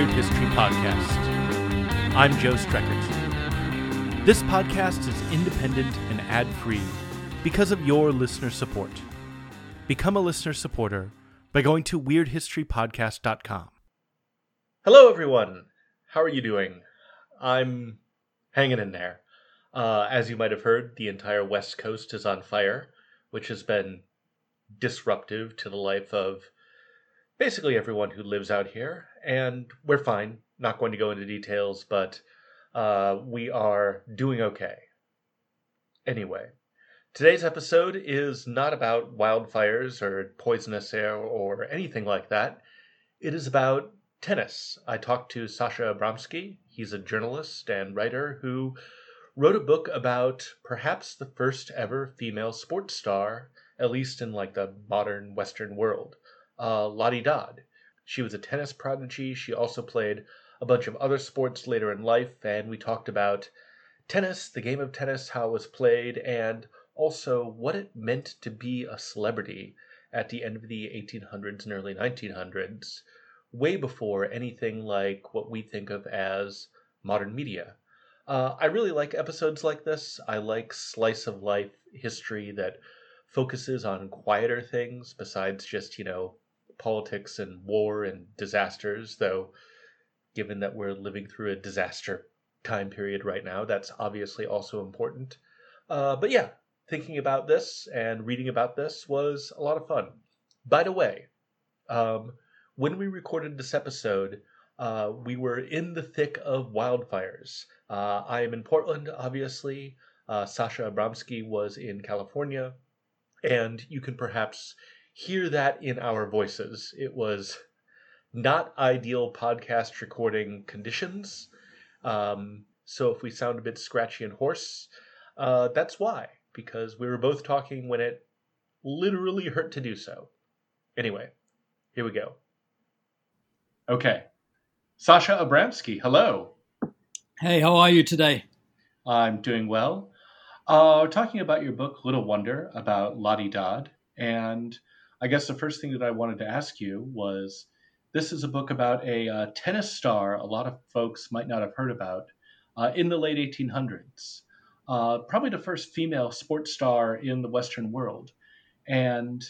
Weird History Podcast. I'm Joe Streckert. This podcast is independent and ad free because of your listener support. Become a listener supporter by going to WeirdHistoryPodcast.com. Hello, everyone. How are you doing? I'm hanging in there. Uh, as you might have heard, the entire West Coast is on fire, which has been disruptive to the life of basically everyone who lives out here. And we're fine. Not going to go into details, but uh, we are doing okay. Anyway, today's episode is not about wildfires or poisonous air or anything like that. It is about tennis. I talked to Sasha Abramsky. He's a journalist and writer who wrote a book about perhaps the first ever female sports star, at least in like the modern Western world, uh, Lottie Dod. She was a tennis prodigy. She also played a bunch of other sports later in life, and we talked about tennis, the game of tennis, how it was played, and also what it meant to be a celebrity at the end of the 1800s and early 1900s, way before anything like what we think of as modern media. Uh, I really like episodes like this. I like slice of life history that focuses on quieter things besides just, you know, politics and war and disasters, though, given that we're living through a disaster time period right now, that's obviously also important. Uh, but yeah, thinking about this and reading about this was a lot of fun. By the way, um, when we recorded this episode, uh, we were in the thick of wildfires. Uh, I am in Portland, obviously. Uh, Sasha Abramsky was in California. And you can perhaps hear that in our voices. It was not ideal podcast recording conditions. Um, so if we sound a bit scratchy and hoarse, uh, that's why, because we were both talking when it literally hurt to do so. Anyway, here we go. Okay. Sasha Abramsky, hello. Hey, how are you today? I'm doing well. Uh, talking about your book, Little Wonder, about Lottie Dod, And I guess the first thing that I wanted to ask you was this is a book about a uh, tennis star a lot of folks might not have heard about uh, in the late 1800s. Uh, probably the first female sports star in the Western world. And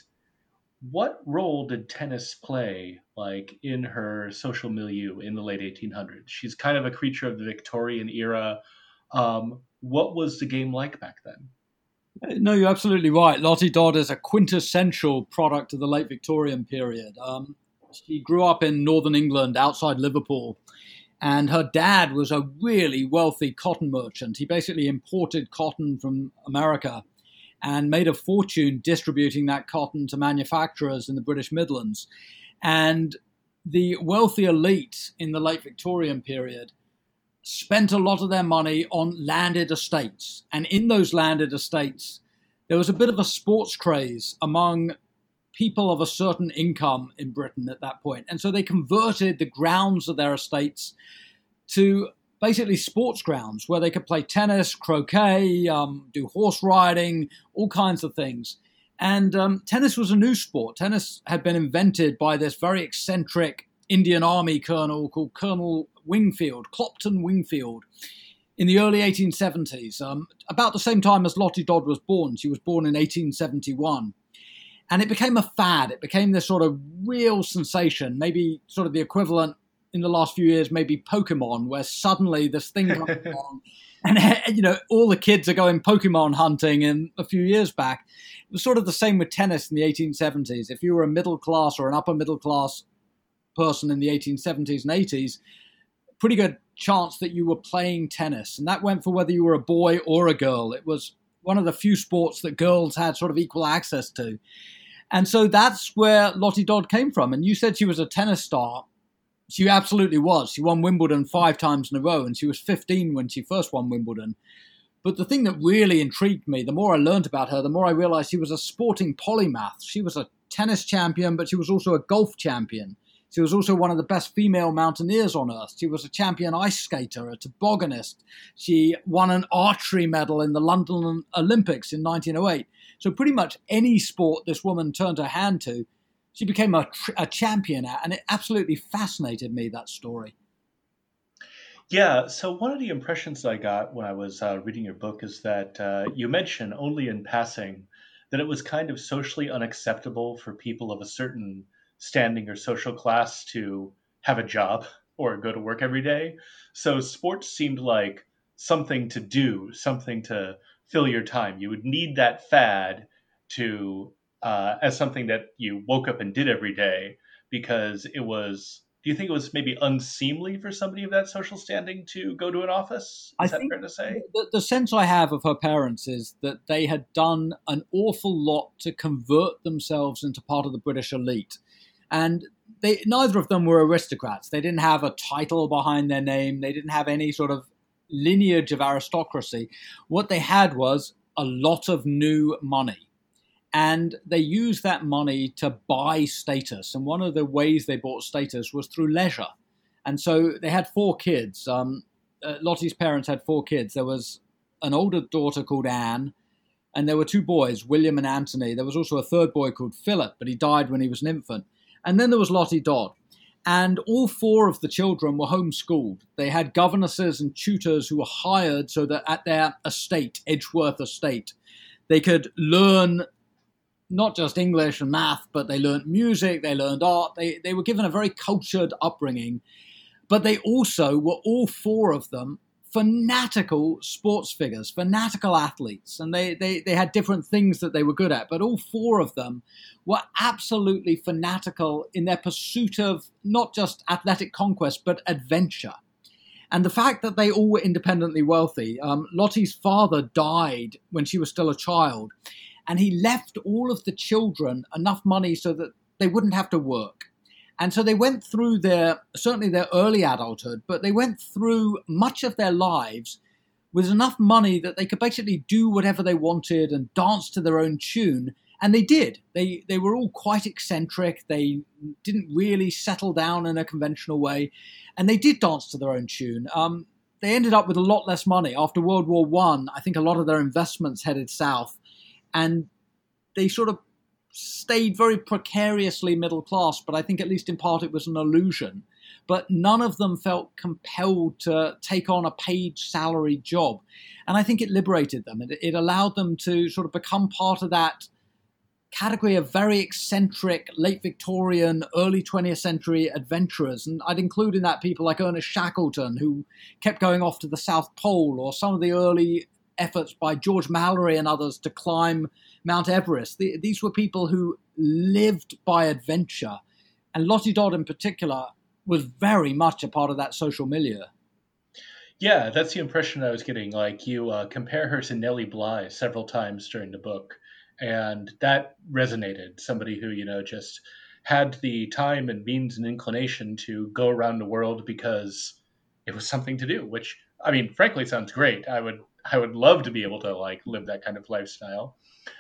what role did tennis play like in her social milieu in the late 1800s? She's kind of a creature of the Victorian era. Um, what was the game like back then? No, you're absolutely right. Lottie Dod is a quintessential product of the late Victorian period. Um, she grew up in northern England outside Liverpool, and her dad was a really wealthy cotton merchant. He basically imported cotton from America and made a fortune distributing that cotton to manufacturers in the British Midlands. And the wealthy elite in the late Victorian period spent a lot of their money on landed estates. And in those landed estates, there was a bit of a sports craze among people of a certain income in Britain at that point. And so they converted the grounds of their estates to basically sports grounds where they could play tennis, croquet, um, do horse riding, all kinds of things. And um, tennis was a new sport. Tennis had been invented by this very eccentric Indian Army colonel called Colonel Wingfield, Clopton Wingfield, in the early 1870s, um, about the same time as Lottie Dod was born. She was born in 1871. And it became a fad. It became this sort of real sensation, maybe sort of the equivalent in the last few years, maybe Pokemon, where suddenly this thing comes along. And, you know, all the kids are going Pokemon hunting. And a few years back, it was sort of the same with tennis in the 1870s. If you were a middle class or an upper middle class person in the 1870s and 80s, pretty good chance that you were playing tennis. And that went for whether you were a boy or a girl. It was one of the few sports that girls had sort of equal access to. And so that's where Lottie Dod came from. And you said she was a tennis star. She absolutely was. She won Wimbledon five times in a row, and she was 15 when she first won Wimbledon. But the thing that really intrigued me, the more I learned about her, the more I realized she was a sporting polymath. She was a tennis champion, but she was also a golf champion. She was also one of the best female mountaineers on earth. She was a champion ice skater, a tobogganist. She won an archery medal in the London Olympics in 1908. So, pretty much any sport this woman turned her hand to, she became a, a champion at. And it absolutely fascinated me, that story. Yeah, so one of the impressions I got when I was uh, reading your book is that uh, you mention only in passing that it was kind of socially unacceptable for people of a certain standing or social class to have a job or go to work every day. So sports seemed like something to do, something to fill your time. You would need that fad to uh, as something that you woke up and did every day because it was do you think it was maybe unseemly for somebody of that social standing to go to an office? Is I that fair to say? The, the, sense I have of her parents is that they had done an awful lot to convert themselves into part of the British elite. And they neither of them were aristocrats. They didn't have a title behind their name. They didn't have any sort of lineage of aristocracy. What they had was a lot of new money and they used that money to buy status. And one of the ways they bought status was through leisure. And so they had four kids. Um, uh, Lottie's parents had four kids. There was an older daughter called Anne, and there were two boys, William and Anthony. There was also a third boy called Philip, but he died when he was an infant. And then there was Lottie Dod. And all four of the children were homeschooled. They had governesses and tutors who were hired so that at their estate, Edgeworth Estate, they could learn not just English and math, but they learned music, they learned art. They, they were given a very cultured upbringing. But they also were all four of them fanatical sports figures, fanatical athletes. And they, they, they had different things that they were good at. But all four of them were absolutely fanatical in their pursuit of not just athletic conquest, but adventure. And the fact that they all were independently wealthy, um, Lottie's father died when she was still a child and he left all of the children enough money so that they wouldn't have to work. And so they went through their, certainly their early adulthood, but they went through much of their lives with enough money that they could basically do whatever they wanted and dance to their own tune. And they did. They, they were all quite eccentric. They didn't really settle down in a conventional way. And they did dance to their own tune. Um, they ended up with a lot less money. After World War One, I, I think a lot of their investments headed south and they sort of stayed very precariously middle class, but I think at least in part it was an illusion. But none of them felt compelled to take on a paid salary job. And I think it liberated them. It, it allowed them to sort of become part of that category of very eccentric late Victorian, early 20th century adventurers. And I'd include in that people like Ernest Shackleton, who kept going off to the South Pole, or some of the early efforts by George Mallory and others to climb Mount Everest. The, these were people who lived by adventure. And Lottie Dod, in particular, was very much a part of that social milieu. Yeah, that's the impression I was getting. Like, you uh, compare her to Nellie Bly several times during the book, and that resonated. Somebody who, you know, just had the time and means and inclination to go around the world because it was something to do, which, I mean, frankly, sounds great. I would I would love to be able to like live that kind of lifestyle.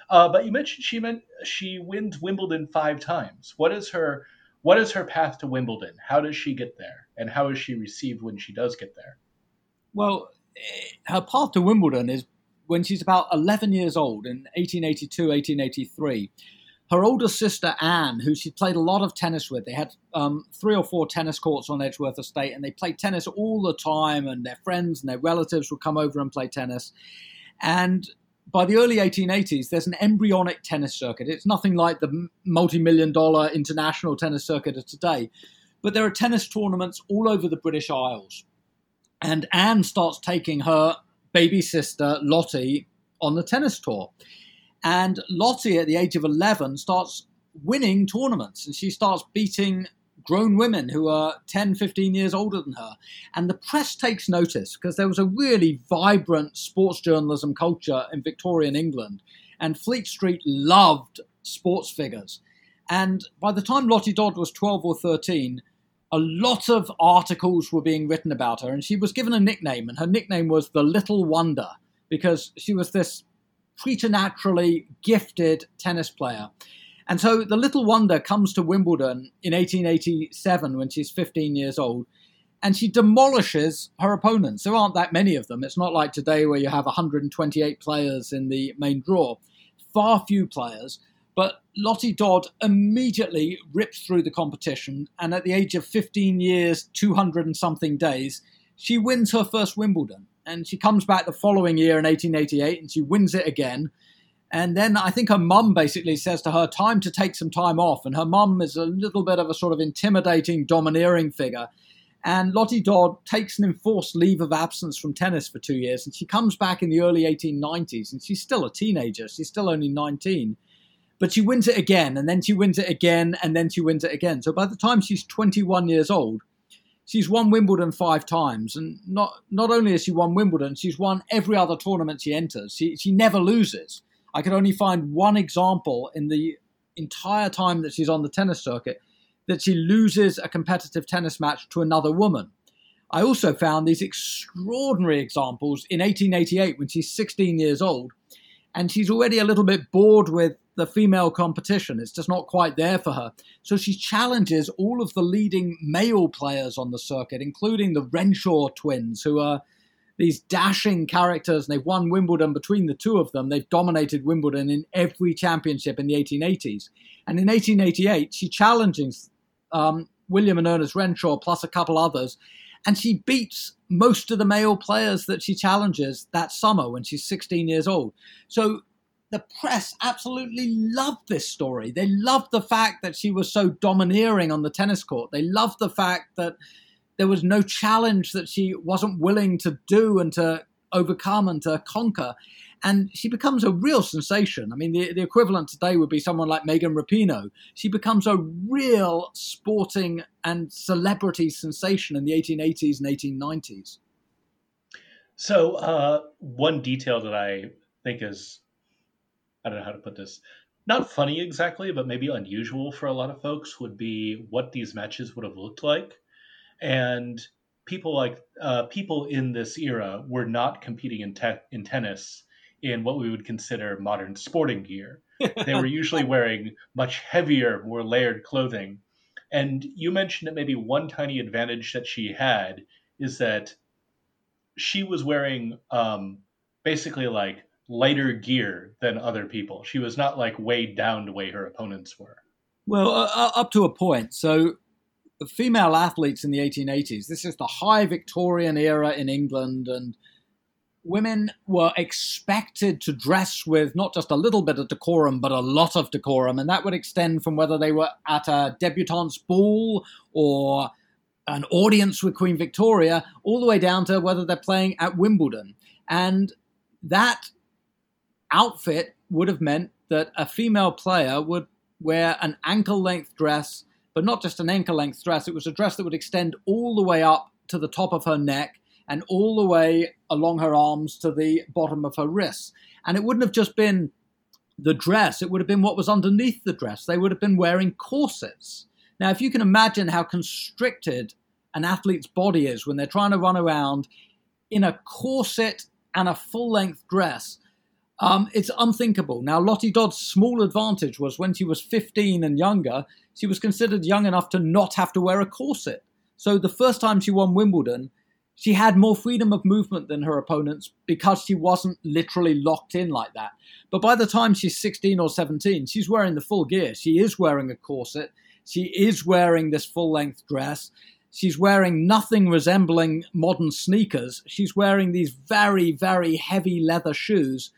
Uh, but you mentioned she meant she wins Wimbledon five times. What is her what is her path to Wimbledon? How does she get there, and how is she received when she does get there? Well, her path to Wimbledon is when she's about 11 years old in 1882, 1883 her older sister Anne, who she played a lot of tennis with, they had um, three or four tennis courts on Edgeworth Estate, and they played tennis all the time. And their friends and their relatives would come over and play tennis. And by the early 1880s, there's an embryonic tennis circuit. It's nothing like the multi-million dollar international tennis circuit of today, but there are tennis tournaments all over the British Isles. And Anne starts taking her baby sister Lottie on the tennis tour. And Lottie, at the age of 11, starts winning tournaments and she starts beating grown women who are 10, 15 years older than her. And the press takes notice because there was a really vibrant sports journalism culture in Victorian England. And Fleet Street loved sports figures. And by the time Lottie Dod was 12 or 13, a lot of articles were being written about her. And she was given a nickname, and her nickname was the Little Wonder because she was this preternaturally gifted tennis player. And so the little wonder comes to Wimbledon in 1887 when she's 15 years old, and she demolishes her opponents. There aren't that many of them. It's not like today where you have 128 players in the main draw. Far few players. But Lottie Dod immediately rips through the competition, and at the age of 15 years, 200 and something days, she wins her first Wimbledon. And she comes back the following year in 1888 and she wins it again. And then I think her mum basically says to her, time to take some time off. And her mum is a little bit of a sort of intimidating, domineering figure. And Lottie Dod takes an enforced leave of absence from tennis for two years. And she comes back in the early 1890s. And she's still a teenager. She's still only 19. But she wins it again. And then she wins it again. And then she wins it again. So by the time she's 21 years old, she's won Wimbledon five times, and not not only has she won Wimbledon, she's won every other tournament she enters. She she never loses. I could only find one example in the entire time that she's on the tennis circuit that she loses a competitive tennis match to another woman. I also found these extraordinary examples in 1888 when she's 16 years old and she's already a little bit bored with the female competition. It's just not quite there for her. So she challenges all of the leading male players on the circuit, including the Renshaw twins, who are these dashing characters, and they've won Wimbledon between the two of them. They've dominated Wimbledon in every championship in the 1880s. And in 1888, she challenges um, William and Ernest Renshaw plus a couple others, and she beats most of the male players that she challenges that summer when she's 16 years old. So the press absolutely loved this story. They loved the fact that she was so domineering on the tennis court. They loved the fact that there was no challenge that she wasn't willing to do and to overcome and to conquer. And she becomes a real sensation. I mean, the, the equivalent today would be someone like Megan Rapinoe. She becomes a real sporting and celebrity sensation in the 1880s and 1890s. So, uh, one detail that I think is, I don't know how to put this, not funny exactly, but maybe unusual for a lot of folks would be what these matches would have looked like and people like uh, people in this era were not competing in te- in tennis in what we would consider modern sporting gear. they were usually wearing much heavier, more layered clothing. And you mentioned that maybe one tiny advantage that she had is that she was wearing um, basically like lighter gear than other people. She was not like weighed down the way her opponents were. Well, uh, up to a point. So female athletes in the 1880s. This is the high Victorian era in England, and women were expected to dress with not just a little bit of decorum, but a lot of decorum. And that would extend from whether they were at a debutante's ball or an audience with Queen Victoria, all the way down to whether they're playing at Wimbledon. And that outfit would have meant that a female player would wear an ankle length dress but not just an ankle length dress. It was a dress that would extend all the way up to the top of her neck and all the way along her arms to the bottom of her wrists. And it wouldn't have just been the dress, it would have been what was underneath the dress. They would have been wearing corsets. Now, if you can imagine how constricted an athlete's body is when they're trying to run around in a corset and a full length dress, um, it's unthinkable. Now, Lottie Dod's small advantage was when she was 15 and younger, she was considered young enough to not have to wear a corset. So the first time she won Wimbledon, she had more freedom of movement than her opponents because she wasn't literally locked in like that. But by the time she's 16 or 17, she's wearing the full gear. She is wearing a corset. She is wearing this full length dress. She's wearing nothing resembling modern sneakers. She's wearing these very, very heavy leather shoes.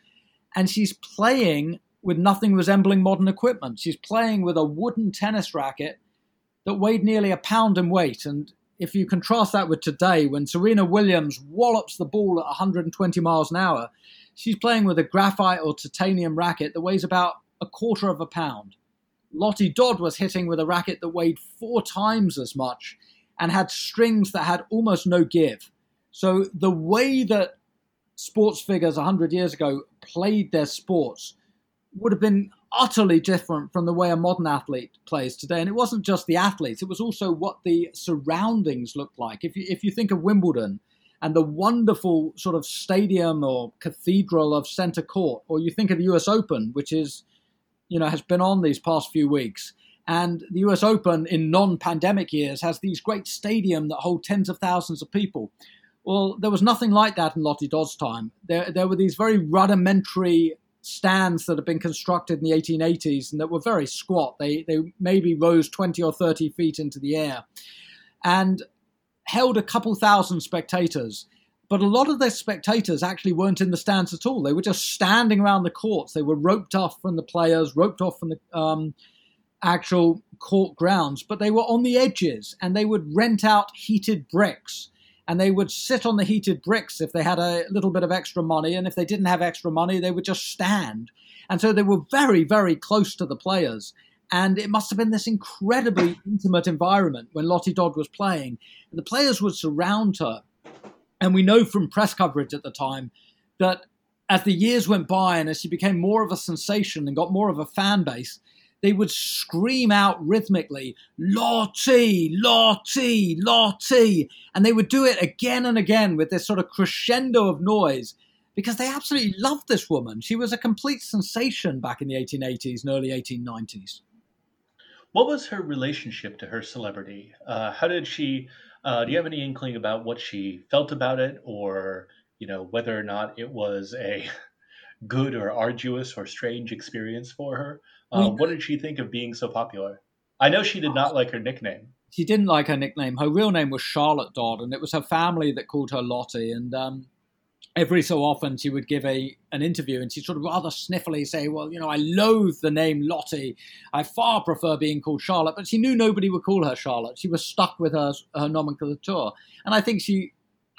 And she's playing with nothing resembling modern equipment. She's playing with a wooden tennis racket that weighed nearly a pound in weight. And if you contrast that with today, when Serena Williams wallops the ball at 120 miles an hour, she's playing with a graphite or titanium racket that weighs about a quarter of a pound. Lottie Dod was hitting with a racket that weighed four times as much and had strings that had almost no give. So the way that sports figures 100 years ago played their sports would have been utterly different from the way a modern athlete plays today. And it wasn't just the athletes, it was also what the surroundings looked like. If you, if you think of Wimbledon and the wonderful sort of stadium or cathedral of Centre Court, or you think of the US Open, which is, you know, has been on these past few weeks. And the US Open in non pandemic years has these great stadium that hold tens of thousands of people. Well, there was nothing like that in Lottie Dod's time. There, there were these very rudimentary stands that had been constructed in the 1880s and that were very squat. They, they maybe rose 20 or 30 feet into the air. And held a couple thousand spectators. But a lot of the spectators actually weren't in the stands at all. They were just standing around the courts. They were roped off from the players, roped off from the um, actual court grounds, but they were on the edges and they would rent out heated bricks and they would sit on the heated bricks if they had a little bit of extra money. And if they didn't have extra money, they would just stand. And so they were very, very close to the players. And it must have been this incredibly intimate environment when Lottie Dod was playing. And the players would surround her. And we know from press coverage at the time that as the years went by and as she became more of a sensation and got more of a fan base, they would scream out rhythmically, Lottie, Lottie, Lottie. And they would do it again and again with this sort of crescendo of noise because they absolutely loved this woman. She was a complete sensation back in the 1880s and early 1890s. What was her relationship to her celebrity? Uh, how did she? Uh, do you have any inkling about what she felt about it, or you know whether or not it was a good or arduous or strange experience for her? Uh, what did she think of being so popular? I know she did not like her nickname. She didn't like her nickname. Her real name was Charlotte Dod, and it was her family that called her Lottie. And um, every so often, she would give a an interview, and she'd sort of rather sniffily say, "Well, you know, I loathe the name Lottie. I far prefer being called Charlotte." But she knew nobody would call her Charlotte. She was stuck with her her nomenclature, and I think she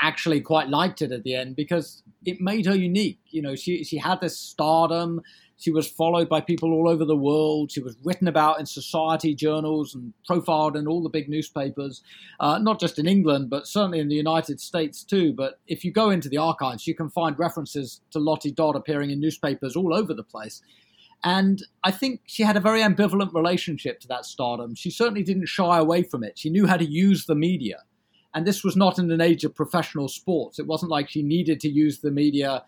actually quite liked it at the end because it made her unique. You know, she she had this stardom. She was followed by people all over the world. She was written about in society journals and profiled in all the big newspapers, uh, not just in England, but certainly in the United States too. But if you go into the archives, you can find references to Lottie Dod appearing in newspapers all over the place. And I think she had a very ambivalent relationship to that stardom. She certainly didn't shy away from it. She knew how to use the media. And this was not in an age of professional sports. It wasn't like she needed to use the media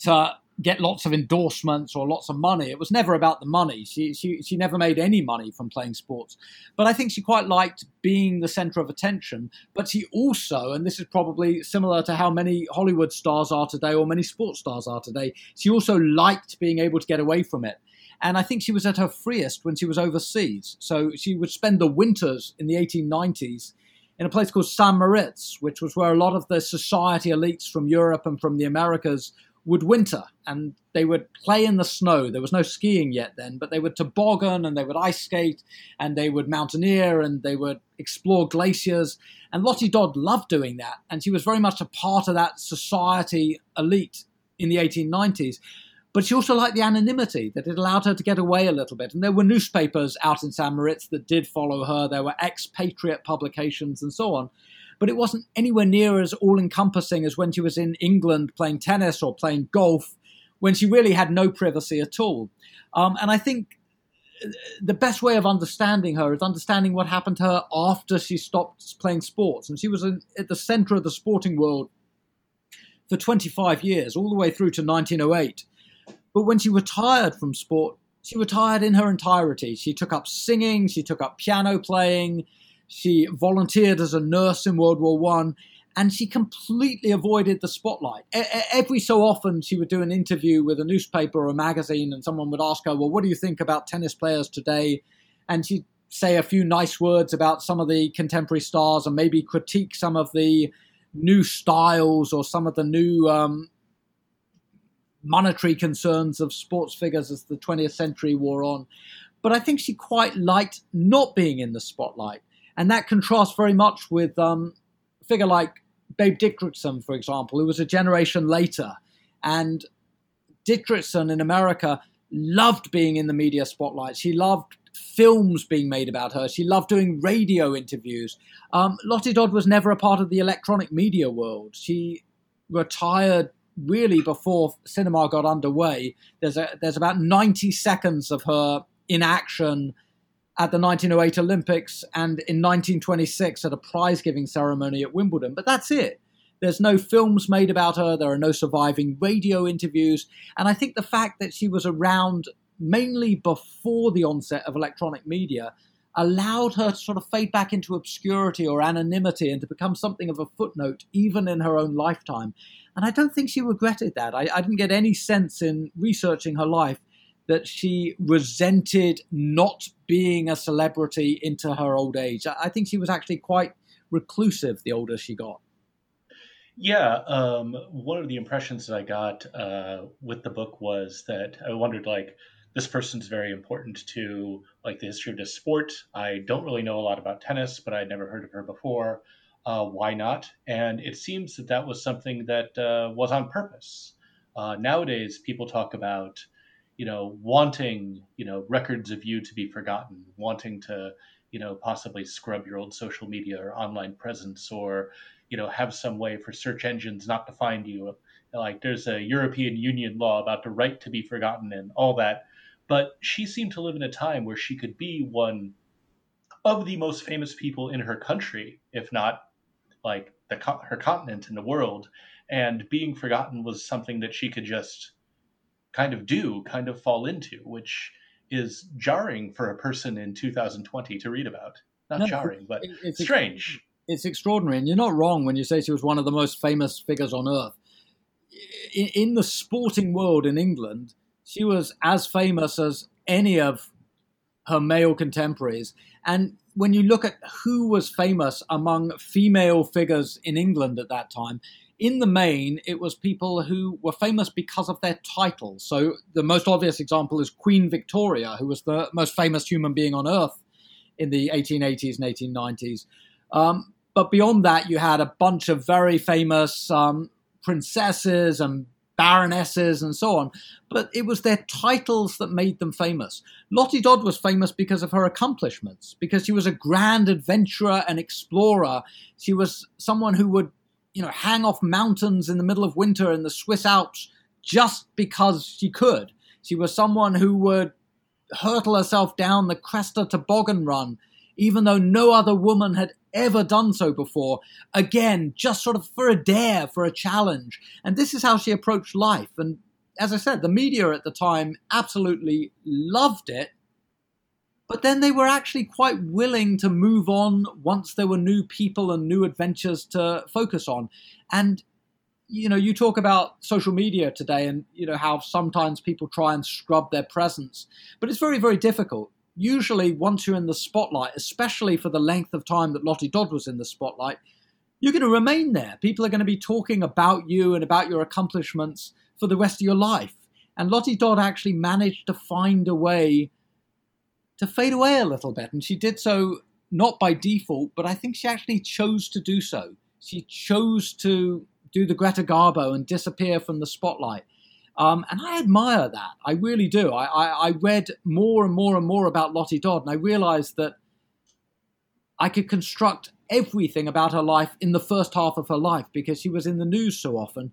to get lots of endorsements or lots of money. It was never about the money. She, she, she never made any money from playing sports. But I think she quite liked being the center of attention. But she also, and this is probably similar to how many Hollywood stars are today or many sports stars are today, she also liked being able to get away from it. And I think she was at her freest when she was overseas. So she would spend the winters in the 1890s in a place called St. Moritz, which was where a lot of the society elites from Europe and from the Americas would winter and they would play in the snow. There was no skiing yet then, but they would toboggan and they would ice skate and they would mountaineer and they would explore glaciers. And Lottie Dod loved doing that. And she was very much a part of that society elite in the 1890s. But she also liked the anonymity that it allowed her to get away a little bit. And there were newspapers out in St. Moritz that did follow her. There were expatriate publications and so on but it wasn't anywhere near as all encompassing as when she was in England playing tennis or playing golf, when she really had no privacy at all. Um, and I think the best way of understanding her is understanding what happened to her after she stopped playing sports. And she was at the center of the sporting world for 25 years, all the way through to 1908. But when she retired from sport, she retired in her entirety. She took up singing, she took up piano playing, she volunteered as a nurse in World War One, and she completely avoided the spotlight. Every so often, she would do an interview with a newspaper or a magazine, and someone would ask her, "Well, what do you think about tennis players today?" And she'd say a few nice words about some of the contemporary stars, and maybe critique some of the new styles or some of the new um, monetary concerns of sports figures as the 20th century wore on. But I think she quite liked not being in the spotlight. And that contrasts very much with um, a figure like Babe Didrikson, for example, who was a generation later. And Didrikson in America loved being in the media spotlight. She loved films being made about her. She loved doing radio interviews. Um, Lottie Dod was never a part of the electronic media world. She retired really before cinema got underway. There's a, there's about 90 seconds of her in action at the 1908 Olympics and in 1926 at a prize giving ceremony at Wimbledon. But that's it. There's no films made about her, there are no surviving radio interviews. And I think the fact that she was around mainly before the onset of electronic media allowed her to sort of fade back into obscurity or anonymity and to become something of a footnote even in her own lifetime. And I don't think she regretted that. I, I didn't get any sense in researching her life that she resented not being a celebrity into her old age. I think she was actually quite reclusive the older she got. Yeah, um, one of the impressions that I got uh, with the book was that I wondered, like, this person's very important to like the history of this sport. I don't really know a lot about tennis, but I'd never heard of her before. Uh, why not? And it seems that that was something that uh, was on purpose. Uh, nowadays, people talk about, you know, wanting, you know, records of you to be forgotten, wanting to, you know, possibly scrub your old social media or online presence, or, you know, have some way for search engines not to find you. Like there's a European Union law about the right to be forgotten and all that. But she seemed to live in a time where she could be one of the most famous people in her country, if not like the her continent in the world, and being forgotten was something that she could just kind of do, kind of fall into, which is jarring for a person in 2020 to read about. Not no, jarring, but it's strange. It's extraordinary, and you're not wrong when you say she was one of the most famous figures on earth. In, in the sporting world in England, she was as famous as any of her male contemporaries. And when you look at who was famous among female figures in England at that time, in the main, it was people who were famous because of their titles. So the most obvious example is Queen Victoria, who was the most famous human being on earth in the 1880s and 1890s. Um, but beyond that, you had a bunch of very famous um, princesses and baronesses and so on, but it was their titles that made them famous. Lottie Dod was famous because of her accomplishments, because she was a grand adventurer and explorer. She was someone who would, you know, hang off mountains in the middle of winter in the Swiss Alps just because she could. She was someone who would hurtle herself down the Cresta toboggan run, even though no other woman had ever done so before. Again, just sort of for a dare, for a challenge. And this is how she approached life. And as I said, the media at the time absolutely loved it. But then they were actually quite willing to move on once there were new people and new adventures to focus on. And you know, you talk about social media today and, you know, how sometimes people try and scrub their presence, but it's very, very difficult usually once you're in the spotlight, especially for the length of time that Lottie Dod was in the spotlight, you're going to remain there. People are going to be talking about you and about your accomplishments for the rest of your life. And Lottie Dod actually managed to find a way to fade away a little bit. And she did so not by default, but I think she actually chose to do so. She chose to do the Greta Garbo and disappear from the spotlight. Um, and I admire that. I really do. I, I, I, read more and more and more about Lottie Dod, and I realized that I could construct everything about her life in the first half of her life because she was in the news so often.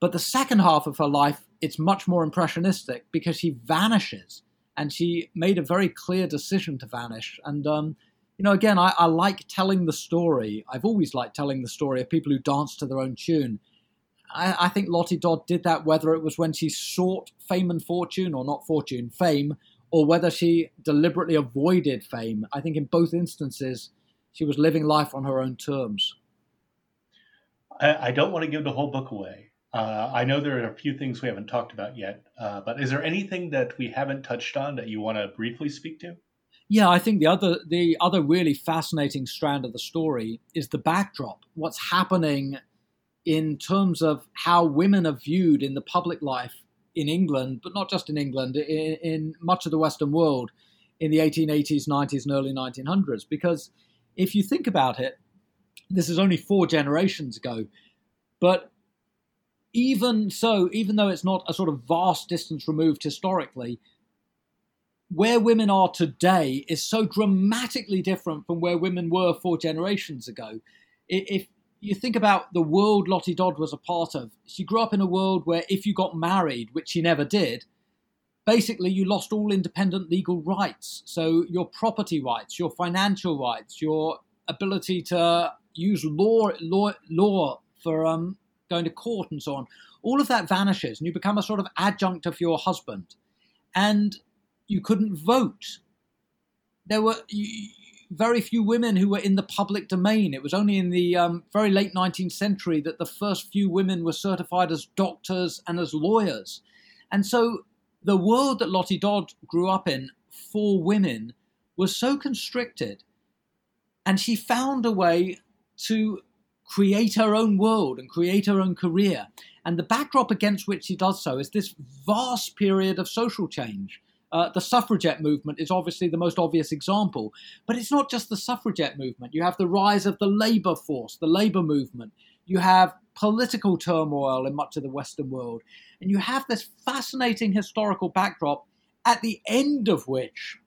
But the second half of her life, it's much more impressionistic because she vanishes, and she made a very clear decision to vanish. And um, you know, again, I, I like telling the story. I've always liked telling the story of people who dance to their own tune I, I think Lottie Dod did that whether it was when she sought fame and fortune, or not fortune, fame, or whether she deliberately avoided fame. I think in both instances, she was living life on her own terms. I, I don't want to give the whole book away. Uh, I know there are a few things we haven't talked about yet, uh, but is there anything that we haven't touched on that you want to briefly speak to? Yeah, I think the other the other really fascinating strand of the story is the backdrop. What's happening in terms of how women are viewed in the public life in England, but not just in England, in, in, much of the Western world in the 1880s, 90s, and early 1900s. Because if you think about it, this is only four generations ago, but even so, even though it's not a sort of vast distance removed historically, where women are today is so dramatically different from where women were four generations ago. If you think about the world Lottie Dod was a part of. She grew up in a world where if you got married, which she never did, basically you lost all independent legal rights. So your property rights, your financial rights, your ability to use law law law for um, going to court and so on, all of that vanishes, and you become a sort of adjunct of your husband, and you couldn't vote. There were. You, very few women who were in the public domain. It was only in the um, very late 19th century that the first few women were certified as doctors and as lawyers. And so the world that Lottie Dod grew up in for women was so constricted. And she found a way to create her own world and create her own career. And the backdrop against which she does so is this vast period of social change. Uh, the suffragette movement is obviously the most obvious example, but it's not just the suffragette movement. You have the rise of the labor force, the labor movement. You have political turmoil in much of the Western world. And you have this fascinating historical backdrop at the end of which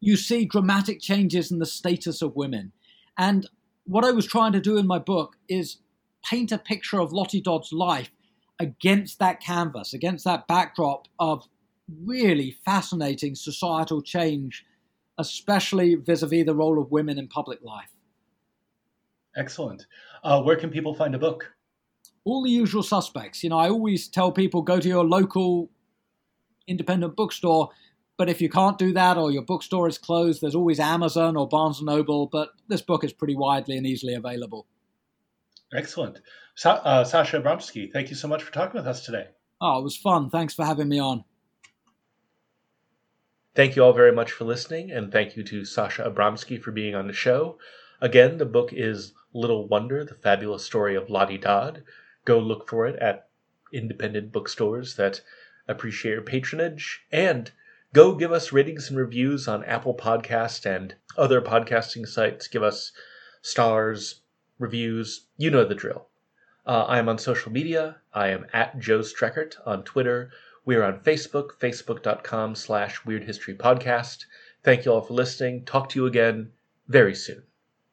you see dramatic changes in the status of women. And what I was trying to do in my book is paint a picture of Lottie Dod's life against that canvas, against that backdrop of really fascinating societal change, especially vis a vis the role of women in public life. Excellent. Uh, where can people find a book? All the usual suspects. You know, I always tell people go to your local independent bookstore but if you can't do that or your bookstore is closed, there's always Amazon or Barnes and Noble. But this book is pretty widely and easily available. Excellent. Sa- uh, Sasha Abramsky, thank you so much for talking with us today. Oh, it was fun. Thanks for having me on. Thank you all very much for listening, and thank you to Sasha Abramsky for being on the show. Again, the book is Little Wonder The Fabulous Story of Lottie Dod. Go look for it at independent bookstores that appreciate your patronage. And Go give us ratings and reviews on Apple Podcast and other podcasting sites. Give us stars, reviews. You know the drill. Uh, I am on social media. I am at Joe Streckert on Twitter. We are on Facebook, facebook.com slash Weird History Podcast. Thank you all for listening. Talk to you again very soon.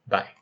Bye.